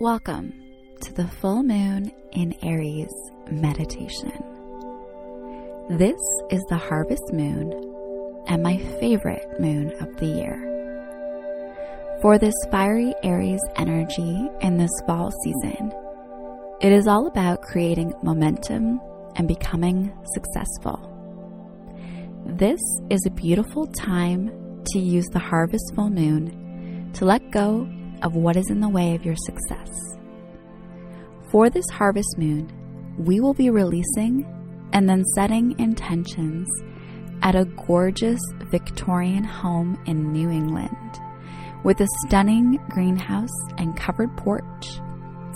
Welcome to the full moon in Aries meditation. This is the harvest moon and my favorite moon of the year. For this fiery Aries energy in this fall season, it is all about creating momentum and becoming successful. This is a beautiful time to use the harvest full moon to let go of what is in the way of your success. For this harvest moon, we will be releasing and then setting intentions at a gorgeous Victorian home in New England with a stunning greenhouse and covered porch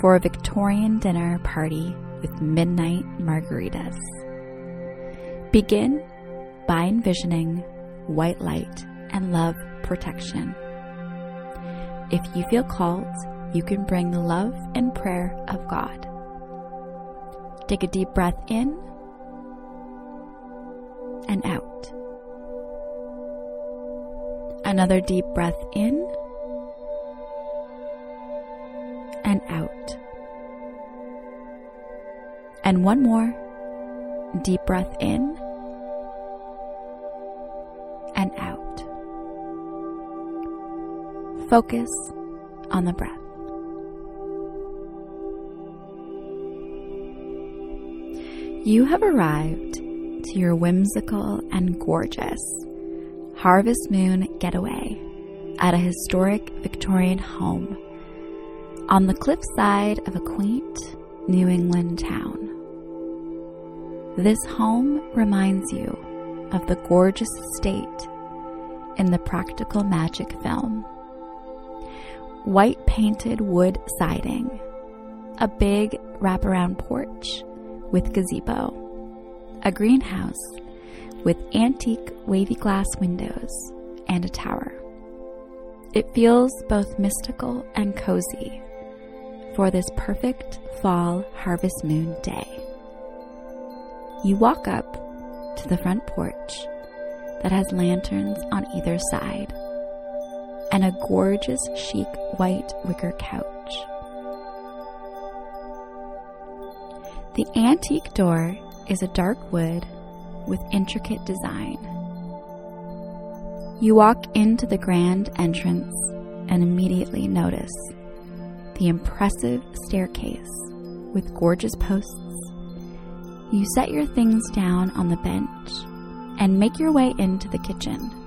for a Victorian dinner party with midnight margaritas. Begin by envisioning white light and love protection. If you feel called, you can bring the love and prayer of God. Take a deep breath in and out. Another deep breath in and out. And one more deep breath in Focus on the breath. You have arrived to your whimsical and gorgeous Harvest Moon getaway at a historic Victorian home on the cliffside of a quaint New England town. This home reminds you of the gorgeous estate in the practical magic film. White painted wood siding, a big wraparound porch with gazebo, a greenhouse with antique wavy glass windows, and a tower. It feels both mystical and cozy for this perfect fall harvest moon day. You walk up to the front porch that has lanterns on either side and a gorgeous chic white wicker couch. The antique door is a dark wood with intricate design. You walk into the grand entrance and immediately notice the impressive staircase with gorgeous posts. You set your things down on the bench and make your way into the kitchen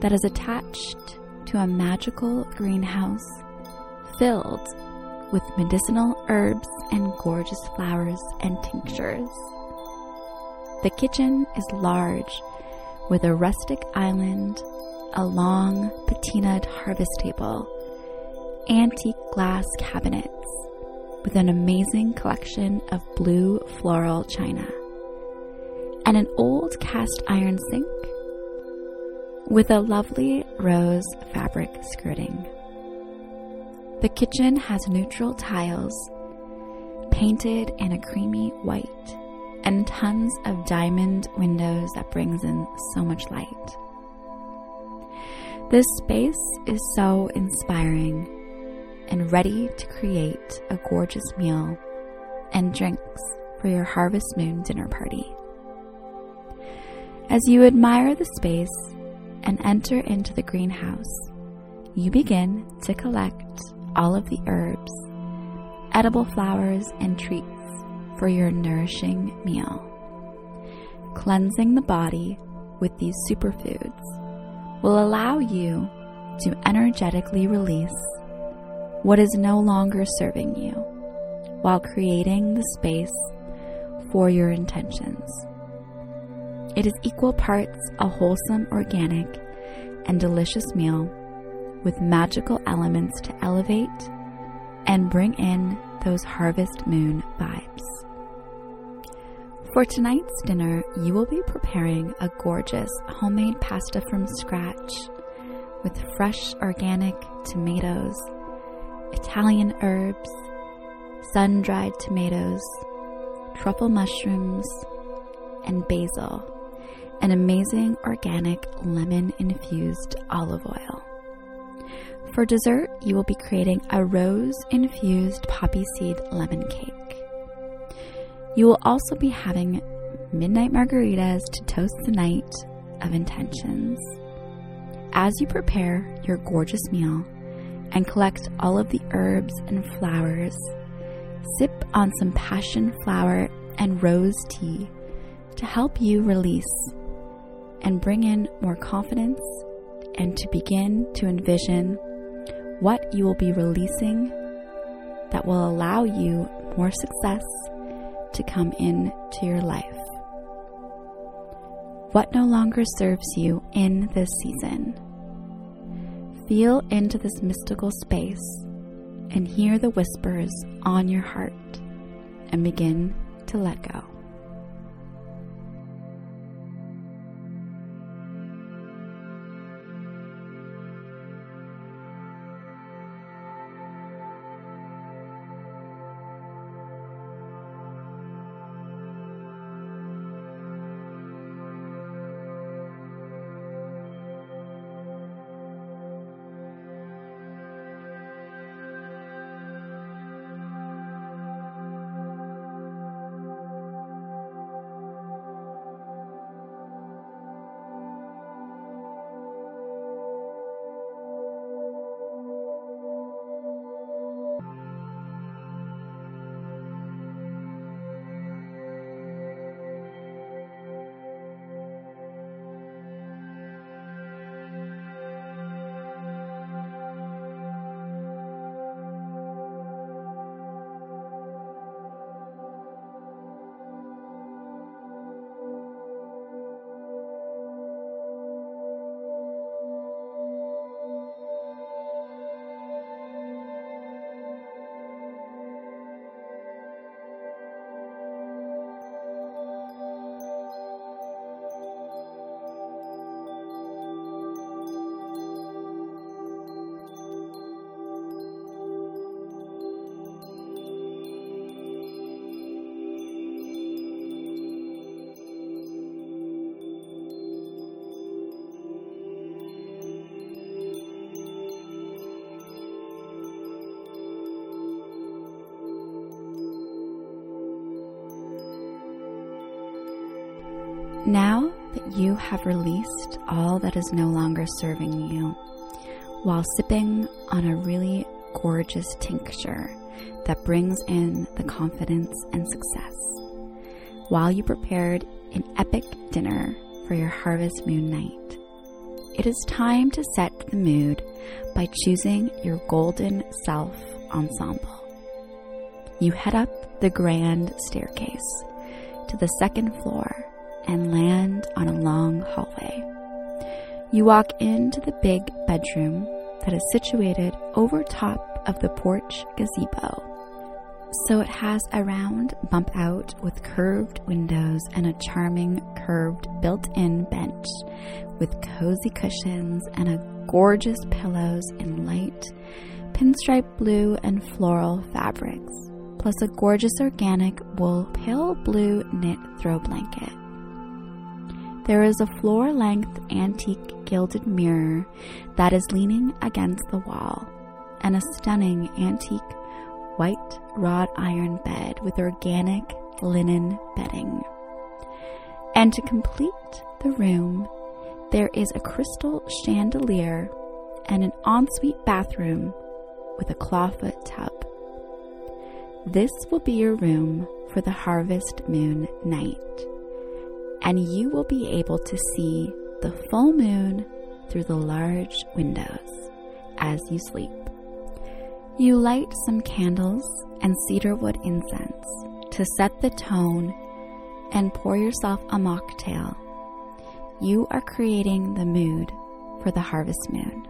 that is attached to a magical greenhouse filled with medicinal herbs and gorgeous flowers and tinctures. The kitchen is large with a rustic island, a long patinaed harvest table, antique glass cabinets with an amazing collection of blue floral china, and an old cast iron sink with a lovely rose fabric skirting. The kitchen has neutral tiles painted in a creamy white and tons of diamond windows that brings in so much light. This space is so inspiring and ready to create a gorgeous meal and drinks for your harvest moon dinner party. As you admire the space and enter into the greenhouse, you begin to collect all of the herbs, edible flowers, and treats for your nourishing meal. Cleansing the body with these superfoods will allow you to energetically release what is no longer serving you while creating the space for your intentions. It is equal parts a wholesome, organic, and delicious meal with magical elements to elevate and bring in those harvest moon vibes. For tonight's dinner, you will be preparing a gorgeous homemade pasta from scratch with fresh organic tomatoes, Italian herbs, sun dried tomatoes, truffle mushrooms, and basil an amazing organic lemon infused olive oil. For dessert, you will be creating a rose infused poppy seed lemon cake. You will also be having midnight margaritas to toast the night of intentions. As you prepare your gorgeous meal and collect all of the herbs and flowers, sip on some passion flower and rose tea to help you release and bring in more confidence and to begin to envision what you will be releasing that will allow you more success to come into your life. What no longer serves you in this season. Feel into this mystical space and hear the whispers on your heart and begin to let go. Now that you have released all that is no longer serving you, while sipping on a really gorgeous tincture that brings in the confidence and success, while you prepared an epic dinner for your harvest moon night, it is time to set the mood by choosing your golden self ensemble. You head up the grand staircase to the second floor and land on a long hallway. You walk into the big bedroom that is situated over top of the porch gazebo. So it has a round bump out with curved windows and a charming curved built in bench with cozy cushions and a gorgeous pillows in light pinstripe blue and floral fabrics, plus a gorgeous organic wool pale blue knit throw blanket. There is a floor length antique gilded mirror that is leaning against the wall, and a stunning antique white wrought iron bed with organic linen bedding. And to complete the room, there is a crystal chandelier and an ensuite bathroom with a clawfoot tub. This will be your room for the harvest moon night and you will be able to see the full moon through the large windows as you sleep. You light some candles and cedarwood incense to set the tone and pour yourself a mocktail. You are creating the mood for the harvest moon.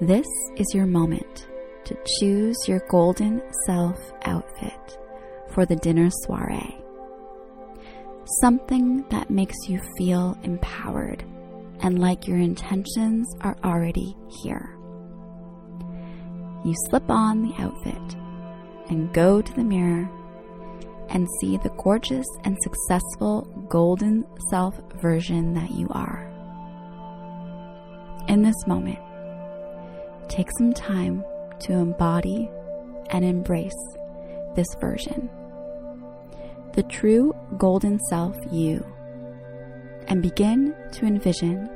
This is your moment to choose your golden self outfit for the dinner soiree something that makes you feel empowered and like your intentions are already here. You slip on the outfit and go to the mirror and see the gorgeous and successful golden self version that you are. In this moment, take some time to embody and embrace this version, the true golden self you, and begin to envision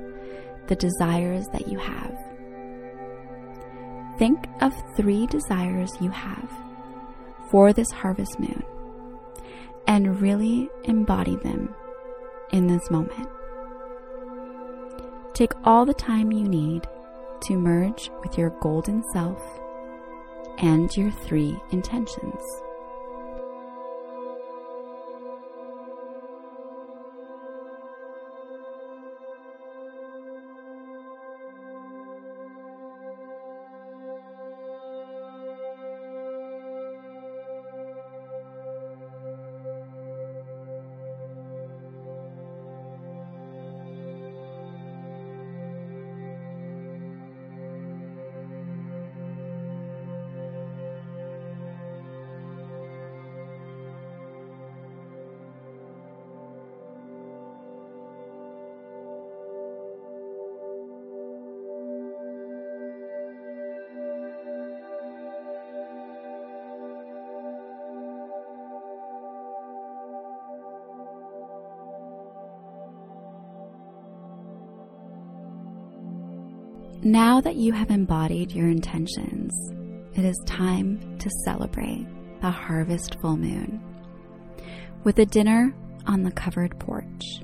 the desires that you have. Think of three desires you have for this harvest moon and really embody them in this moment. Take all the time you need to merge with your golden self and your three intentions. Now that you have embodied your intentions, it is time to celebrate the harvest full moon with a dinner on the covered porch.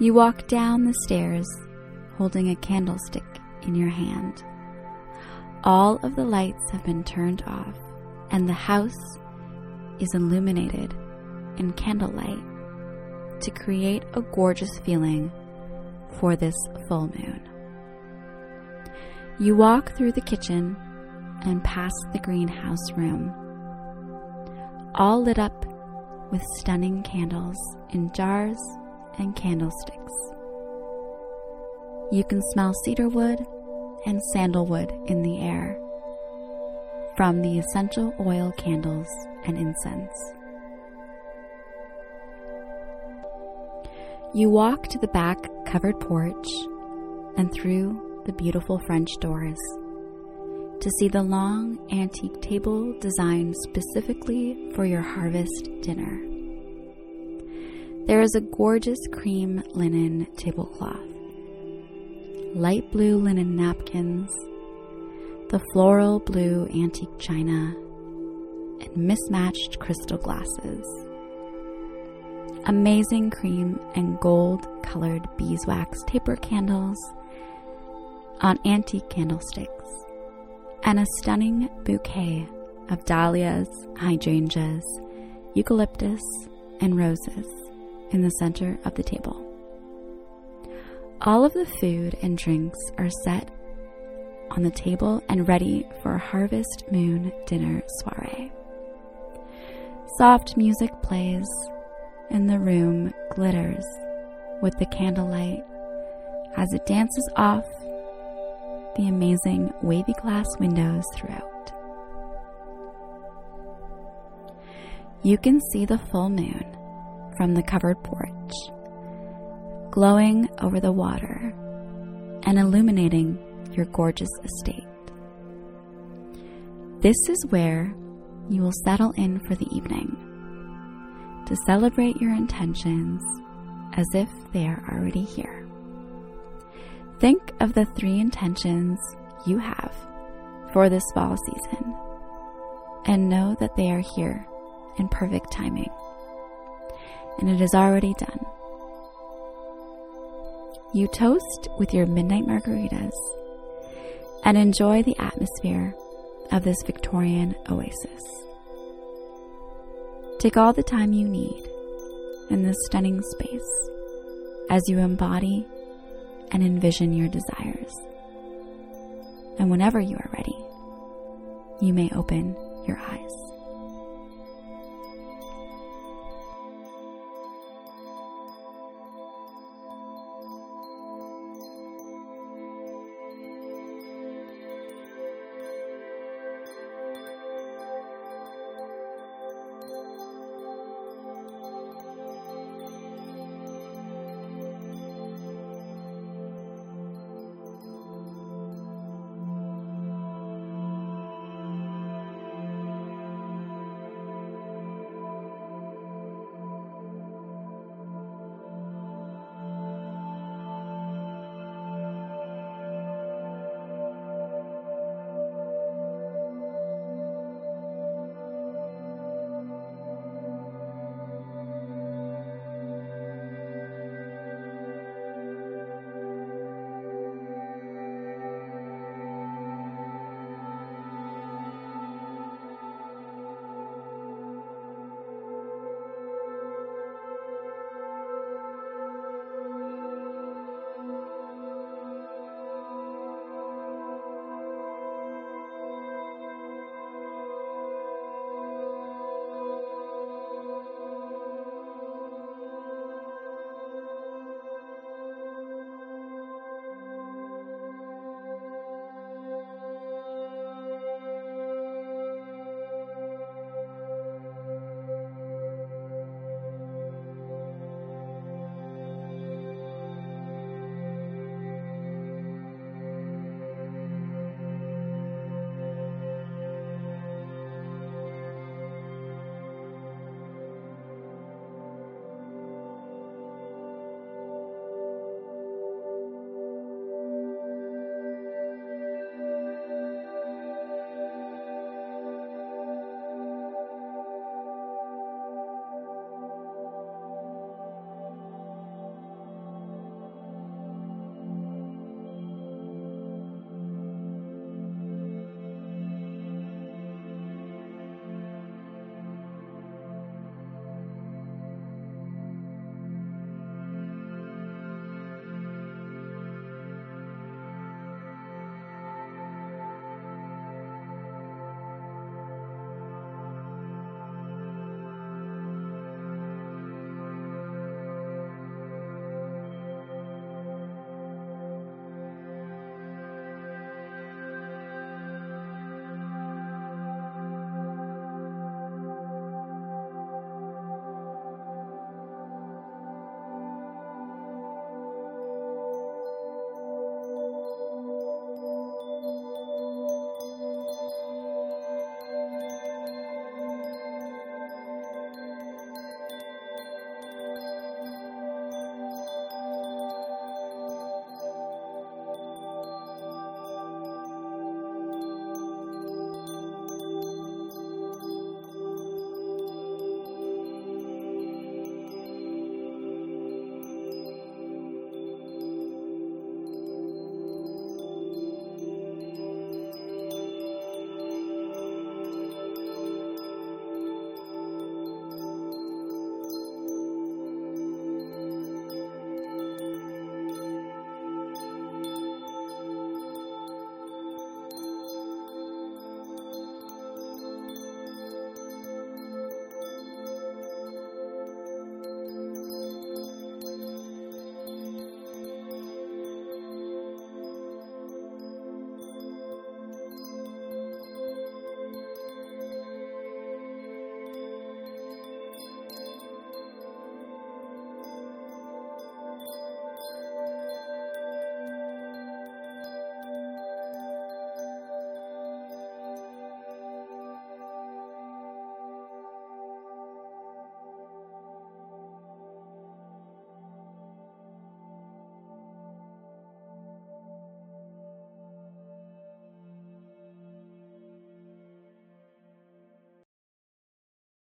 You walk down the stairs holding a candlestick in your hand. All of the lights have been turned off, and the house is illuminated in candlelight to create a gorgeous feeling for this full moon. You walk through the kitchen and past the greenhouse room, all lit up with stunning candles in jars and candlesticks. You can smell cedarwood and sandalwood in the air from the essential oil candles and incense. You walk to the back covered porch and through the beautiful French doors to see the long antique table designed specifically for your harvest dinner. There is a gorgeous cream linen tablecloth, light blue linen napkins, the floral blue antique china, and mismatched crystal glasses amazing cream and gold colored beeswax taper candles on antique candlesticks, and a stunning bouquet of dahlias, hydrangeas, eucalyptus, and roses in the center of the table. All of the food and drinks are set on the table and ready for a harvest moon dinner soiree. Soft music plays and the room glitters with the candlelight as it dances off the amazing wavy glass windows throughout. You can see the full moon from the covered porch, glowing over the water and illuminating your gorgeous estate. This is where you will settle in for the evening to celebrate your intentions as if they are already here. Think of the three intentions you have for this fall season and know that they are here in perfect timing and it is already done. You toast with your midnight margaritas and enjoy the atmosphere of this Victorian oasis. Take all the time you need in this stunning space as you embody and envision your desires. And whenever you are ready, you may open